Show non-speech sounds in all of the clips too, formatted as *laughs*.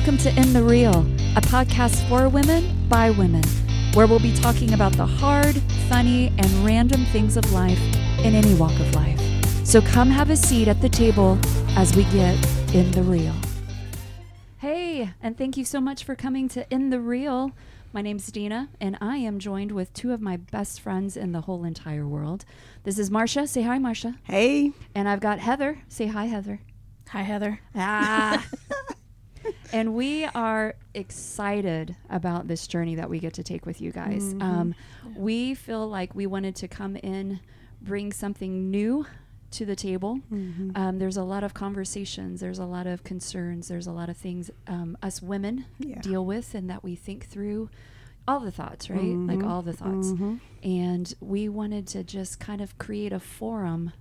Hi, and welcome to In the Real, a podcast for women by women, where we'll be talking about the hard, funny, and random things of life in any walk of life. So come have a seat at the table as we get in the real. Hey, and thank you so much for coming to In the Real. My name's Dina, and I am joined with two of my best friends in the whole entire world. This is Marcia. Say hi, Marcia. Hey. And I've got Heather. Say hi, Heather. Hi, Heather. Ah. *laughs* and we are excited about this journey that we get to take with you guys. Um, we feel like we wanted to come in, bring something new to the table. Um, there's a lot of conversations, there's a lot of concerns, there's a lot of things um, us women Yeah. deal with and that we think through. All the thoughts, right? Like all the thoughts. And we wanted to just kind of create a forum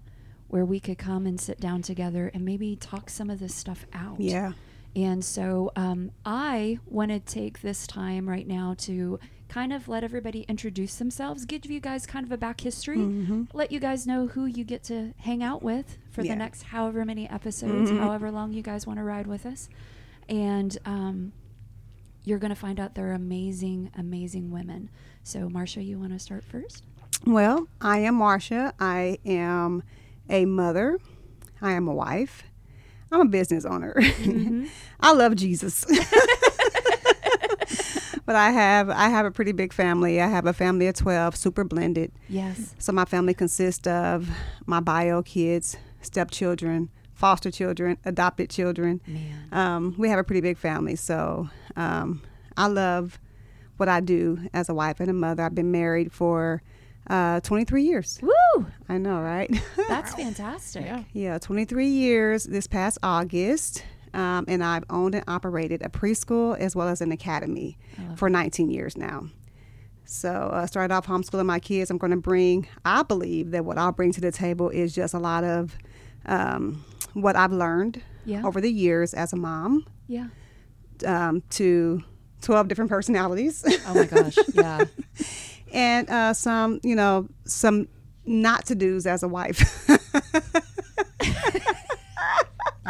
where we could come and sit down together and maybe talk some of this stuff out. Yeah. And so um, I want to take this time right now to kind of let everybody introduce themselves, give you guys kind of a back history, let you guys know who you get to hang out with for Yeah. the next however many episodes, however long you guys want to ride with us. And um, you're going to find out they're amazing, amazing women. So, Marcia, you want to start first? Well, I am Marcia. I am a mother. I am a wife. I'm a business owner. *laughs* I love Jesus. *laughs* but I have I have a pretty big family. I have a family of 12, super blended. Yes. So my family consists of my bio kids, stepchildren, foster children, adopted children. Man. Um, we have a pretty big family, so um, I love what I do as a wife and a mother. I've been married for uh, 23 years. Woo! I know, right? *laughs* That's fantastic. Yeah. yeah, 23 years this past August. Um, and I've owned and operated a preschool as well as an academy for 19 years now. So I uh, started off homeschooling my kids. I'm going to bring, I believe that what I'll bring to the table is just a lot of um, what I've learned Yeah. over the years as a mom Yeah. um, to 12 different *laughs* personalities Oh my gosh. Yeah. *laughs* and uh, some, you know, some not to do's as a wife. *laughs*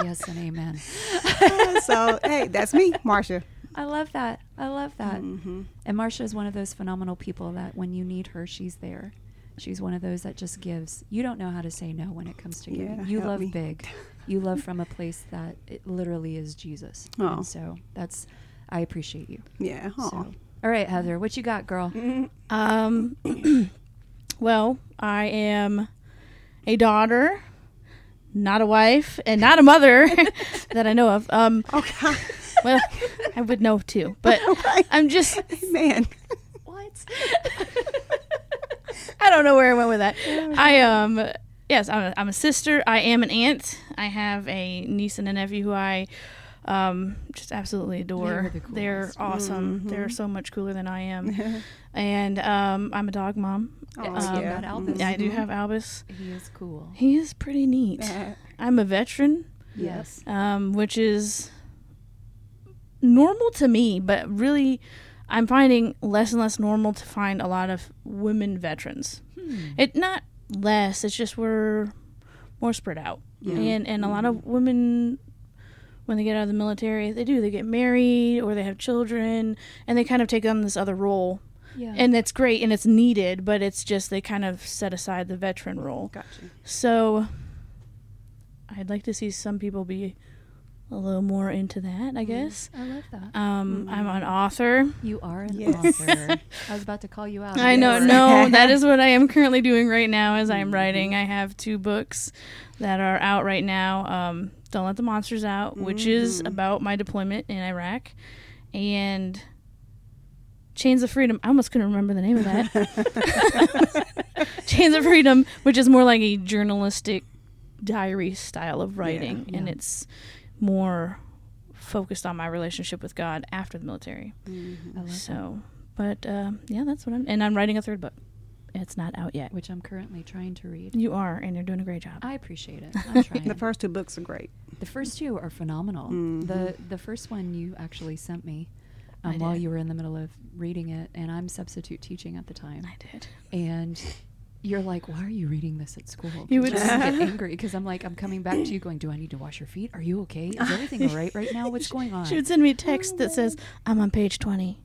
yes and amen. *laughs* so, hey, that's me, Marcia. I love that. I love that. Mm-hmm. And Marcia is one of those phenomenal people that when you need her, she's there. She's one of those that just gives. You don't know how to say no when it comes to giving. Yeah, you love me. big. You love from a place that it literally is Jesus. Oh. And so that's, I appreciate you. Yeah. So, all right, Heather, what you got, girl? *laughs* Um, *clears throat* well, I am a daughter, not a wife, and not a mother *laughs* that I know of. Um, *laughs* Oh, God. well, I would know too, but Right. I'm just, Man. What? I don't know where I went with that. I um, yes, I'm a, I'm a sister. I am an aunt. I have a niece and a nephew who I um just absolutely adore. They're the They're coolest. awesome. They're so much cooler than I am. *laughs* and um, I'm a dog mom. Oh, Yes, you yeah. Albus. I do have Albus. He is cool. He is pretty neat. *laughs* I'm a veteran, Yes. um, which is normal to me, but really, I'm finding less and less normal to find a lot of women veterans. Hmm. It not less. It's just we're more spread out, Yeah. and and a lot of women. When they get out of the military, they do. They get married or they have children, and they kind of take on this other role, Yeah. and that's great and it's needed. But it's just they kind of set aside the veteran role. gotcha. So I'd like to see some people be a little more into that, I guess. I love that. Um, I'm an author. You are an Yes. author. I was about to call you out. I know, no, *laughs* that is what I am currently doing right now as I am writing. I have two books that are out right now. Um, Don't Let the Monsters Out, which is about my deployment in Iraq, and Chains of Freedom. I almost couldn't remember the name of that. *laughs* Chains of Freedom, which is more like a journalistic diary style of writing, and yeah. it's more focused on my relationship with God after the military. I love that. So, but uh, yeah, that's what I'm. And I'm writing a third book. It's not out yet. Which I'm currently trying to read. You are, and you're doing a great job. I appreciate it. I'm *laughs* trying. The first two books are great. The first two are phenomenal. Mhm. The the first one you actually sent me um, while you were in the middle of reading it, and I'm substitute teaching at the time, I did. and you're like, why are you reading this at school? You would- Just get *laughs* angry because I'm like, I'm coming back to you, going, do I need to wash your feet? Are you okay? Is everything all right right now? What's *laughs* going on? She would send me a text that says, "I'm on page 20.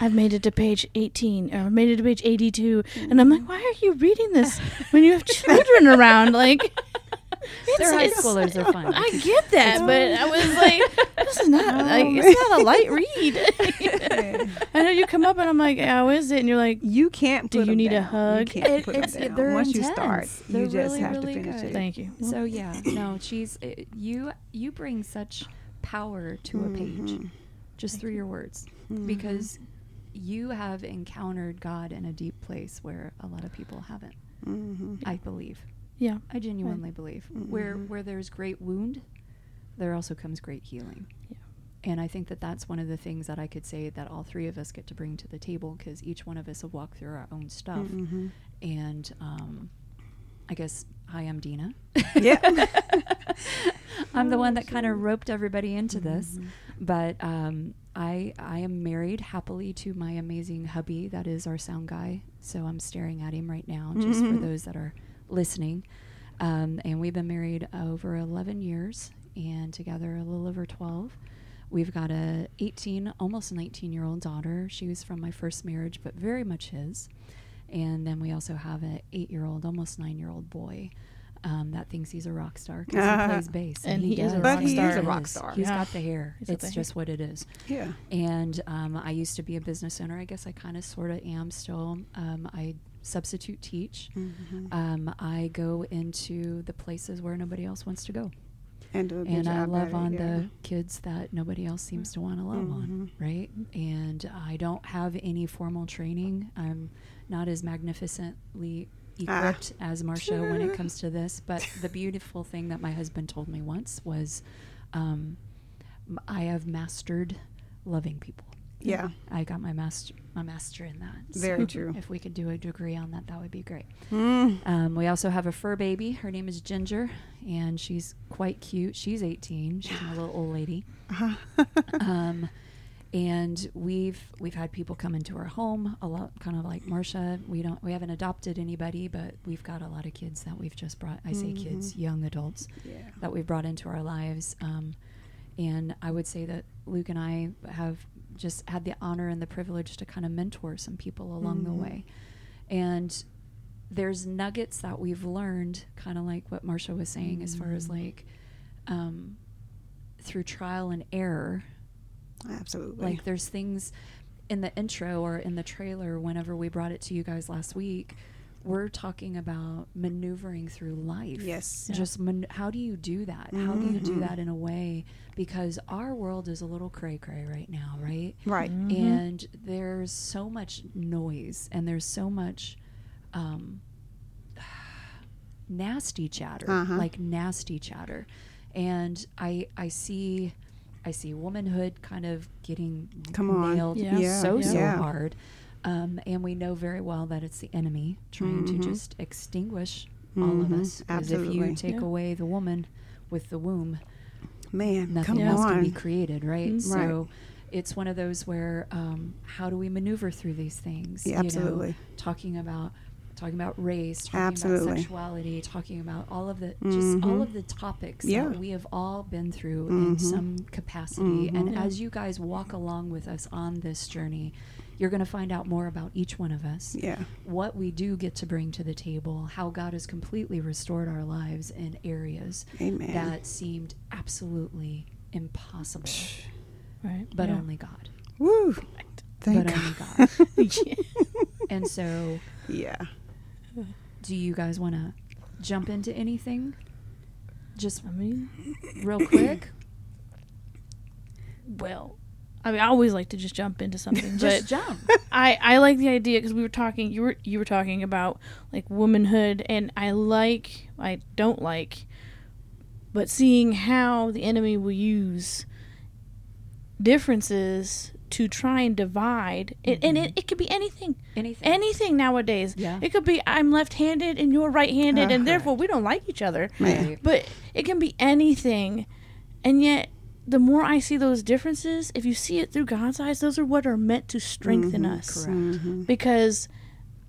I've made it to page 18 or I've made it to page 82." And I'm like, "Why are you reading this when you have children around?" Like Their high schoolers are fun. I get that, but I *laughs* was like, "This is not like it's not a light read." *laughs* I know you come up and I'm like, "How is it?" And you're like, You can't. Do put you need a hug? You It- put 'em it's- down. they're Once you start, you They're just really, have really to finish good. it. "Thank you." So yeah, no, she's uh, you. You bring such power to a page Mm-hmm. just through your words because you have encountered God in a deep place where a lot of people haven't. Mm-hmm. I believe. Yeah. I genuinely believe where Mm-hmm. where there's great wound, there also comes great healing. Yeah. And I think that that's one of the things that I could say that all three of us get to bring to the table because each one of us have walked through our own stuff. Mm-hmm. And um, I guess hi, I'm Dina. Yeah. *laughs* I'm the one that kind of roped everybody into this, Mm-hmm. but um, I I am married happily to my amazing hubby. That is our sound guy. So I'm staring at him right now, just for those that are listening. Um, and we've been married over 11 years and together a little over 12. We've got a 18, almost 19 year old daughter. She was from my first marriage, but very much his. And then we also have an eight year old, almost nine year old boy um, that thinks he's a rock star because he *laughs* plays bass. And he is a does. But he is a rock star. He's Yeah. got the hair. He's it's the just what it is. yeah. And um, I used to be a business owner. I guess I kind of sort of am still. Um, I substitute teach. Mm-hmm. Um, I go into the places where nobody else wants to go. And do a good And I love it, on yeah. the kids that nobody else seems to want to love on, right? And I don't have any formal training. I'm not as magnificently Ah. equipped as Marcia when it comes to this. But *laughs* the beautiful thing that my husband told me once was um, I have mastered loving people. Yeah. I got my master my master in that. Very true. *laughs* If we could do a degree on that, that would be great. Mm. Um, we also have a fur baby. Her name is Ginger, and she's quite cute. She's 18. She's my little old lady. *laughs* um, and we've we've had people come into our home a lot, kind of like Marcia. We don't we haven't adopted anybody, but we've got a lot of kids that we've just brought. I say kids, young adults Yeah. that we've brought into our lives. Um, and I would say that Luke and I have just had the honor and the privilege to kind of mentor some people along the way. And there's nuggets that we've learned, kind of like what Marcia was saying, as far as like um, through trial and error. Absolutely. Like there's things in the intro or in the trailer, whenever we brought it to you guys last week, we're talking about maneuvering through life. Yes. Just man- how do you do that? How do you do that in a way? Because our world is a little cray cray right now, right? right. And there's so much noise and there's so much um, *sighs* nasty chatter, Uh-huh. like nasty chatter. And I I see I see womanhood kind of getting Come on. nailed Yeah. Yeah. so so Yeah. hard. Um, and we know very well that it's the enemy trying to just extinguish all of Mhm. us. Because if you take Yeah. away the woman with the womb, Man, nothing come else on. can be created, right? Mhm. So it's one of those where um, how do we maneuver through these things? Yeah, You know, absolutely. talking about talking about race, talking Absolutely. about sexuality, talking about all of the just all Mhm. of the topics Yeah. that we have all been through in Mhm. some capacity. And Mhm. as you guys walk along with us on this journey, you're going to find out more about each one of us Yeah. what we do get to bring to the table, how God has completely restored our lives in areas Amen. that seemed absolutely impossible, Right. but yeah. only God. Woo. Thank but God. only God. *laughs* and so, Yeah. Do you guys want to jump into anything? Just I mean, real quick. *coughs* well, I mean, I always like to just jump into something, *laughs* Just jump. I I like the idea because we were talking. You were you were talking about like womanhood, and I like I don't like, but seeing how the enemy will use differences to try and divide, it, and it, mm-hmm. it could be anything. Anything. Anything nowadays. Yeah. It could be I'm left-handed and you're right-handed, and Uh-huh. therefore we don't like each other. Man. Right. But it can be anything. And yet, the more I see those differences, if you see it through God's eyes, those are what are meant to strengthen mm-hmm. us. Correct. Mm-hmm. Because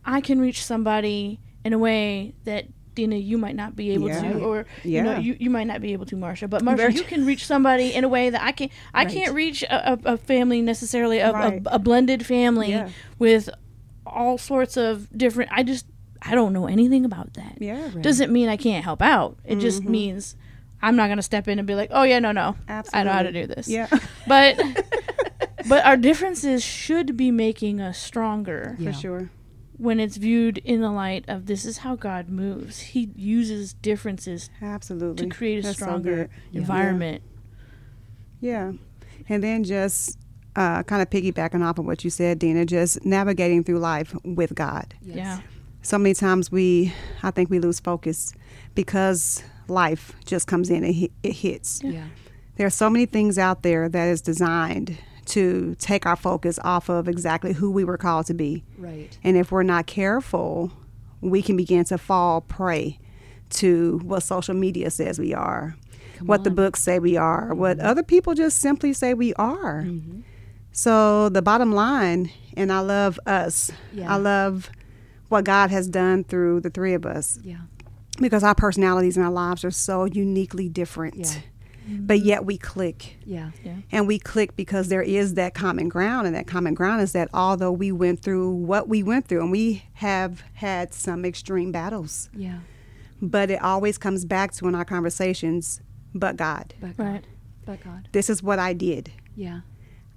I can reach somebody in a way that Dina, you might not be able Yeah. to, or you know, you, you might not be able to, Marcia. But Marcia, you can reach somebody in a way that I can. I Right. can't reach a, a, a family necessarily, a, Right. a, a blended family Yeah. with all sorts of different. I just I don't know anything about that. Yeah. Right. Doesn't mean I can't help out. It just means I'm not going to step in and be like, oh yeah, no, no, I know how to do this. Yeah. *laughs* But *laughs* but our differences should be making us stronger Yeah. For sure. When it's viewed in the light of this is how God moves. He uses differences Absolutely. to create a That's stronger good. Yeah. environment. Yeah. And then just uh, kind of piggybacking off of what you said, Dina, just navigating through life with God. Yes. Yeah. So many times we, I think we lose focus because life just comes in and it hits. Yeah. There are so many things out there that is designed to take our focus off of exactly who we were called to be. Right. And if we're not careful, we can begin to fall prey to what social media says we are, Come what the books say we are, what other people just simply say we are. Mhm. So the bottom line, and I love us. Yeah. I love what God has done through the three of us Yeah. because our personalities and our lives are so uniquely different. Yeah. But yet we click. Yeah. Yeah. And we click because there is that common ground. And that common ground is that although we went through what we went through, and we have had some extreme battles, Yeah. but it always comes back to in our conversations, but God. But God. Right. But God. This is what I did. Yeah.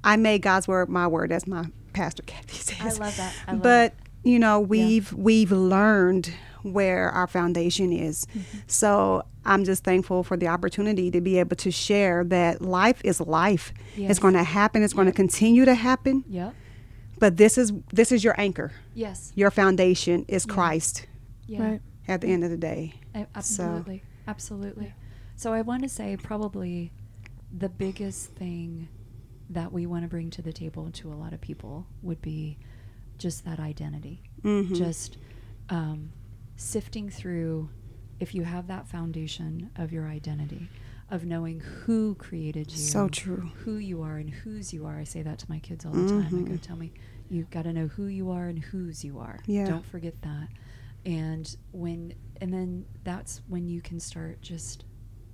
I made God's word my word, as my pastor Kathy *laughs* says. I love that. I love but you know we've we've learned where our foundation is Mm-hmm. so i'm just thankful for the opportunity to be able to share that life is life Yes. it's going to happen it's going to continue to happen Yep. but this is this is your anchor Yes. your foundation is Yeah. christ Yeah. Right. at the end of the day A- Absolutely. Absolutely. So I want to say probably the biggest thing that we want to bring to the table to a lot of people would be just that identity. Mhm. Just um, sifting through if you have that foundation of your identity, of knowing who created you. So true. Who you are and whose you are. I say that to my kids all the time. I go, mm-hmm. tell me, you've got to know who you are and whose you are. Yeah. Don't forget that. And when, and then that's when you can start just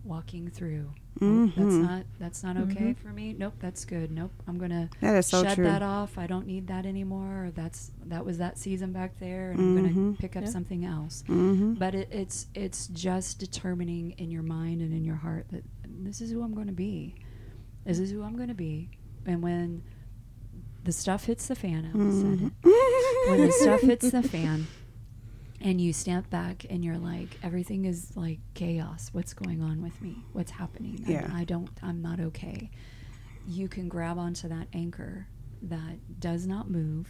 walking through. Oh, that's not, that's not okay for me. Nope, that's good. Nope, I'm gonna That so shed true. that off. I don't need that anymore. Or that's that was that season back there, and I'm gonna Mhm. pick up Yeah. something else. hmm But it, it's it's just determining in your mind and in your heart that this is who I'm going to be. This is who I'm going to be. And when the stuff hits the fan, I said it. When the stuff *laughs* hits the fan, and you stand back and you're like, everything is like chaos. What's going on with me? What's happening? I- Yeah. I don't. I'm not okay. You can grab onto that anchor that does not move,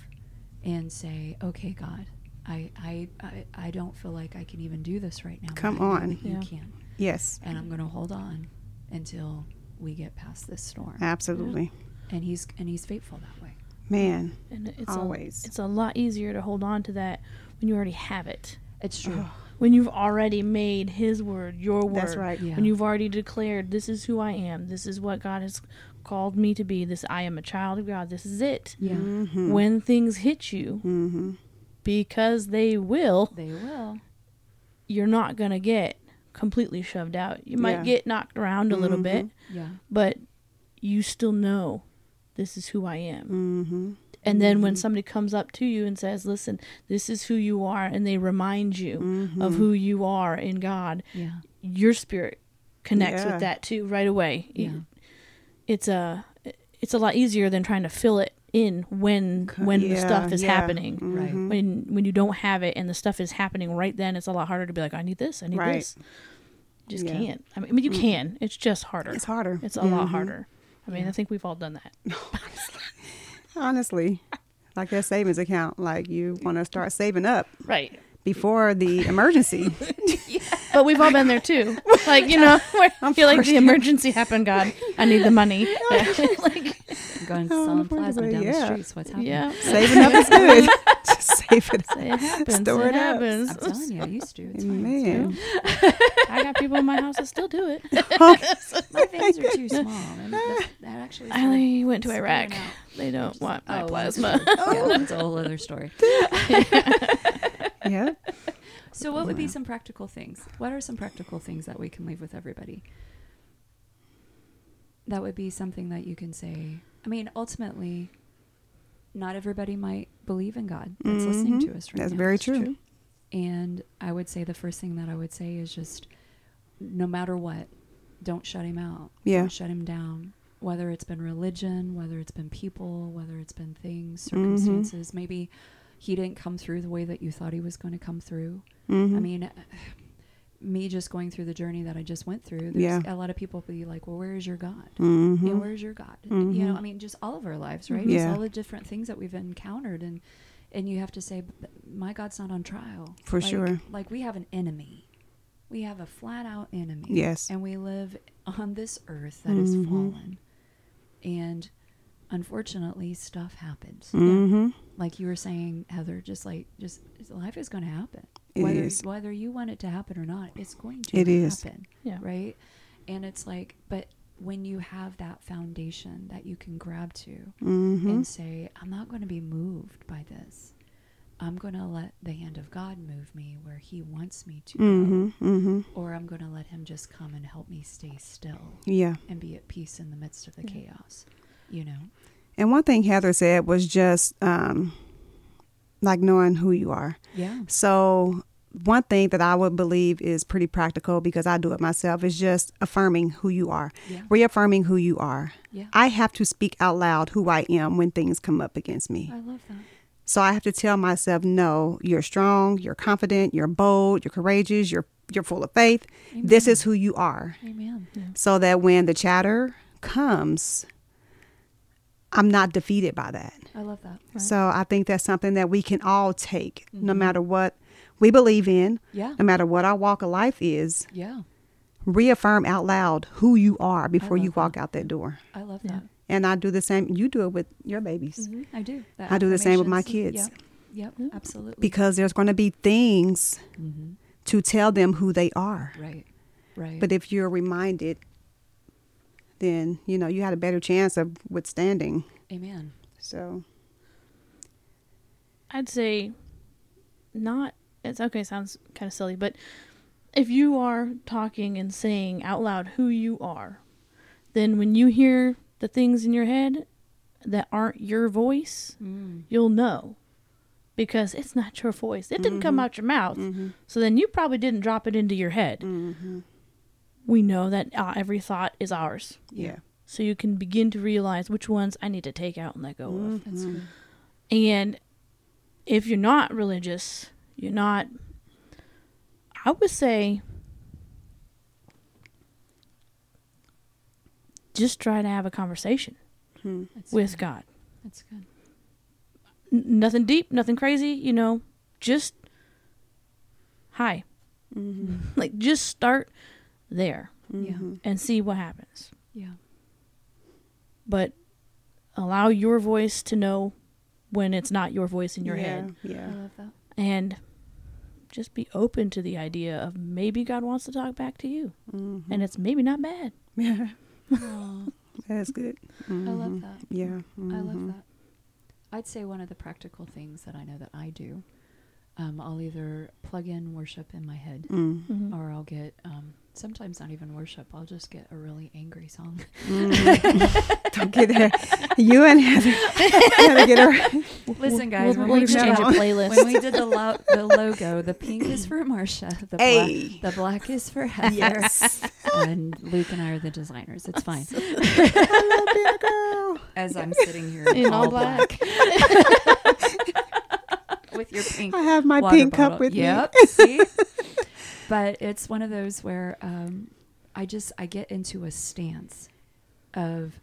and say, "Okay, God." I, I, I, I don't feel like I can even do this right now. Come on. that You Yeah. can. yes And I'm going to hold on until we get past this storm. absolutely And he's and he's faithful that way. Man And it's Always. A, it's a lot easier to hold on to that when you already have it. It's true. When you've already made His word your word. That's right. Yeah. When you've already declared, "This is who I am. This is what God has called me to be. This I am a child of God. This is it." Yeah. hmm When things hit you, hmm because they will, They will. you're not gonna get completely shoved out. You might Yeah. get knocked around a little bit, Yeah. but you still know this is who I am. hmm And then Mm-hmm. when somebody comes up to you and says, "Listen, this is who you are," and they remind you Mm-hmm. of who you are in God, Yeah. your spirit connects Yeah. with that too right away. Yeah. It's a it's a lot easier than trying to fill it in when when the stuff is yeah. happening. Right. Mhm. When when you don't have it and the stuff is happening right then, it's a lot harder to be like, "I need this. I need Right. this." You just Yeah. can't. I mean, I mean, you can. It's just harder. It's harder. It's a lot Mhm. harder. I mean, Yeah. I think we've all done that. *laughs* Honestly, like that savings account, like you want to start saving up Right. before the emergency. *laughs* But we've all been there too. *laughs* Like, you know, where I feel like the emergency happened, God. I need the money. like, I'm going to selling plasma unfortunately, down the yeah. streets. What's happening? yeah. Saving up is good. Just *laughs* save it up. It happens. Store it it up. happens. I'm telling you, I used to. It's fine. Man. I got people in my house that still do it. *laughs* *laughs* My veins are too small. And that, that actually. I only went to Iraq. They don't want my Oh, plasma. that's oh. yeah, that's a whole other story. Yeah. So, what would be some practical things? What are some practical things that we can leave with everybody? That would be something that you can say. I mean, ultimately, not everybody might believe in God that's listening Mhm. to us right That's now. very That's true. true. And I would say the first thing that I would say is just no matter what, don't shut him out. Yeah. Don't shut him down. Whether it's been religion, whether it's been people, whether it's been things, Mhm. circumstances, maybe he didn't come through the way that you thought he was going to come through. Mhm. I mean, me just going through the journey that I just went through, there's Yeah. a lot of people be like, well, where is your God? Mhm. You know, where's your God? You know. I mean, just all of our lives, right? Yeah. all the different things that we've encountered, and and you have to say, my God's not on trial. For Like- sure. Like we have an enemy. We have a flat out enemy. Yes. And we live on this earth that is Mhm. fallen, and unfortunately, stuff happens. Mhm. Like you were saying, Heather, just like just life is going to happen. It whether is. whether you want it to happen or not, it's going to It is. happen Yeah. right? And it's like, but when you have that foundation that you can grab to Mhm. and say, I'm not going to be moved by this. I'm going to let the hand of God move me where He wants me to Mhm. Mhm. go, or I'm going to let Him just come and help me stay still Yeah. and be at peace in the midst of the Yeah. chaos. You know, And one thing Heather said was just um, like knowing who you are. yeah, So, one thing that I would believe is pretty practical because I do it myself is just affirming who you are, yeah, reaffirming who you are. yeah. I have to speak out loud who I am when things come up against me. I love that. So I have to tell myself, no, you're strong, you're confident, you're bold, you're courageous, you're you're full of faith. This is who you are. Amen. So that when the chatter comes, I'm not defeated by that. I love that. Right. So I think that's something that we can all take, no Mhm. matter what we believe in, Yeah, no matter what our walk of life is. yeah. Reaffirm out loud who you are before you walk that. out that door. I love Yeah. that. And I do the same. You do it with your babies Mhm, I do. I do the same with my kids. Yep, yep absolutely. because there's going to be things hmm to tell them who they are. Right, right. But if you're reminded, then you know you had a better chance of withstanding. Amen. So I'd say not it's okay, sounds kind of silly, but if you are talking and saying out loud who you are, then when you hear the things in your head that aren't your voice, Mm. you'll know because it's not your voice. It didn't come Mhm. out your mouth. mm-hmm. So then you probably didn't drop it into your head. Mm-hmm. We know that uh, every thought is ours. yeah, So you can begin to realize which ones I need to take out and let go of. That's Mhm. good. And if you're not religious, you're not. I would say just try to have a conversation Hmm. With good. God. That's good. N- nothing deep, nothing crazy, you know, just hi. Mm-hmm. Like just start there Mm-hmm. and see what happens. Yeah. But allow your voice to know when it's not your voice in your yeah, head. Yeah. I love that. and just be open to the idea of maybe God wants to talk back to you, Mm-hmm. and it's maybe not bad. *laughs* yeah, that's good. I love Mhm. that. Yeah, I love mhm. that. I'd say one of the practical things that I know that I do, um, I'll either plug in worship in my head, Mm. Mhm. or I'll get um, sometimes not even worship. I'll just get a really angry song. Mhm. *laughs* Don't get there. You and Heather gotta get her. *laughs* Listen, guys, we'll, when we'll we exchange a playlist. when we did the lo- the logo, the pink is for Marcia, the Hey. black the black is for Heather, Yes. *laughs* and Luke and I are the designers. It's fine. Hello, dear girl. As I'm sitting here In all black. with your pink I have my water pink cup with yep, me. see? But it's one of those where um, I just I get into a stance of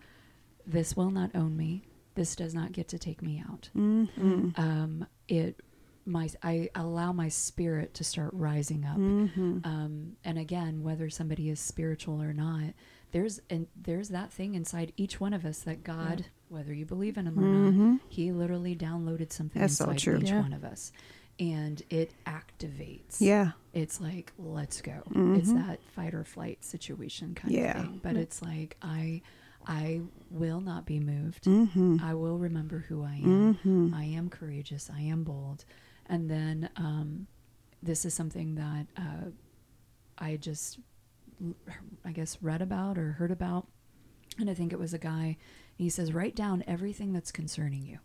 this will not own me. This does not get to take me out. Mhm. Um, it my I allow my spirit to start rising up. Mhm. Um, and again, whether somebody is spiritual or not, there's and there's that thing inside each one of us that God, whether you believe in Him or not, Mhm. He literally downloaded something That's so inside true. each Yeah. one of us, and it activates. Yeah. it's like let's go. It's Mhm. that fight or flight situation kind Yeah. of thing. But Yeah. it's like I, I will not be moved. Mhm. I will remember who I am. Mhm. I am courageous. I am bold. And then um, this is something that uh, I just, I guess, read about or heard about. And I think it was a guy. He says, write down everything that's concerning you.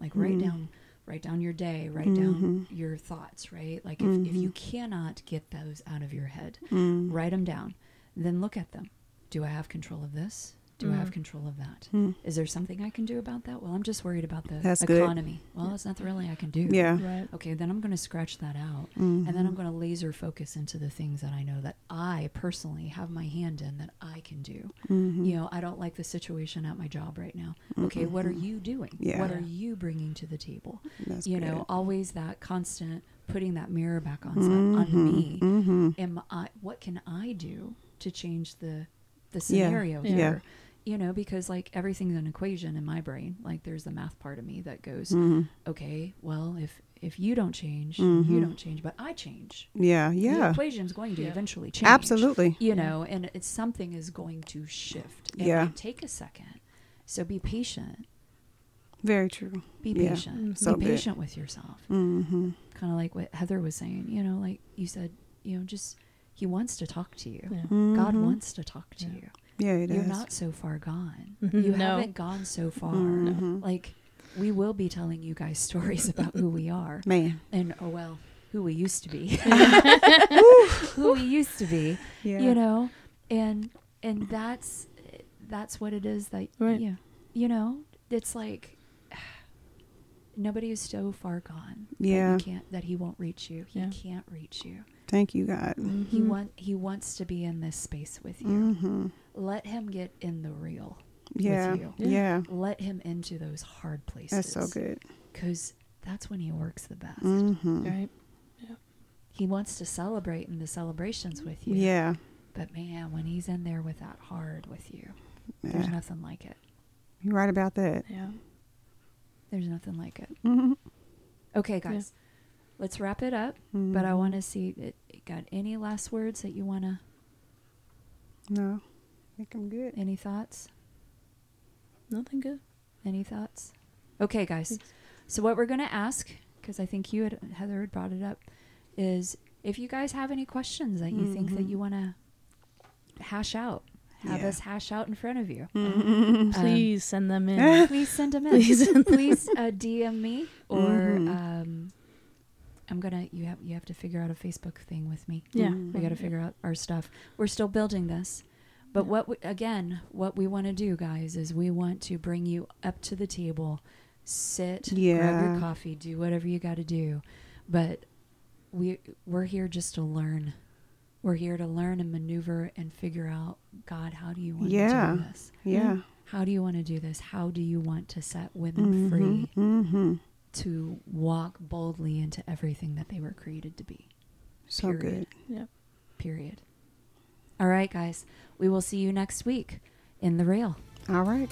Like, write Mm. down. Write down your day. Write Mhm. down your thoughts. Right. Like if, if Mhm. you cannot get those out of your head, Mm. write them down. Then look at them. Do I have control of this? Do I have Mm. control of that? Mm. Is there something I can do about that? Well, I'm just worried about the That's good. economy. Well, there's nothing really I can do. Yeah. Right. Okay, then I'm going to scratch that out. Mhm. And then I'm going to laser focus into the things that I know that I personally have my hand in that I can do. Mhm. You know, I don't like the situation at my job right now. Okay, what are you doing? Yeah. What are you bringing to the table? That's you good. know, always that constant putting that mirror back on, on me. hmm Am I, what can I do to change the the scenario Yeah. here? You know, because like everything's an equation in my brain. Like there's the math part of me that goes, hmm okay, well, if if you don't change, Mhm. you don't change, but I change. Yeah. Yeah. The Yeah. equation's going to Yeah. eventually change. Absolutely. You know, and it's something is going to shift. It Yeah. might take a second. So be patient. Very true. Be patient. Mhm. So be good. patient with yourself. hmm Kind of like what Heather was saying. You know, like you said. You know, just he wants to talk to you. Yeah. God Mhm. wants to talk to Yeah. you. Yeah, it You're is. not so far gone. Mhm. *laughs* You No. haven't gone so far. Mhm. Like we will be telling you guys stories about who we are *laughs* Man. and oh well, who we used to be. *laughs* who we used to be, Yeah. you know. And and that's that's what it is that Right. yeah. You know, it's like *sighs* nobody is so far gone Yeah. that he can't that he won't reach you. He Yeah. can't reach you. Thank you, God. He Mhm. want he wants to be in this space with you. Let him get in the real. Yeah. you. Yeah. Yeah. Let him into those hard places. That's so good. Because that's when he works the best. hmm Right. Yeah. He wants to celebrate in the celebrations with you. Yeah. But man, when he's in there with that hard with you, there's nothing like it. You're right about that. Yeah. There's nothing like it. hmm Okay, guys, let's wrap it up. Mm-hmm. But I want to see. It, got any last words that you want to? No. I think I'm good. Any thoughts? Nothing good. Any thoughts? Okay, guys. Thanks. So what we're gonna ask, because I think you had Heather had brought it up, is if you guys have any questions that you think that you want to hash out, have Yeah. us hash out in front of you. Mhm. *laughs* Please *laughs* *laughs* send them in. Please send them in. Please. Please uh, DM me or Mhm. um, I'm gonna. You have you have to figure out a Facebook thing with me. Yeah. We got to figure out our stuff. We're still building this. But Yeah. what we, again, what we want to do, guys, is we want to bring you up to the table, sit, grab your coffee, do whatever you got to do. But we we're here just to learn. We're here to learn and maneuver and figure out, God, how do you want Yeah. to do this? Yeah. How do you want to do this? How do you want to set women free hmm to walk boldly into everything that they were created to be? So Period. good. Yep. Period. All right, guys. We will see you next week in the real. All right.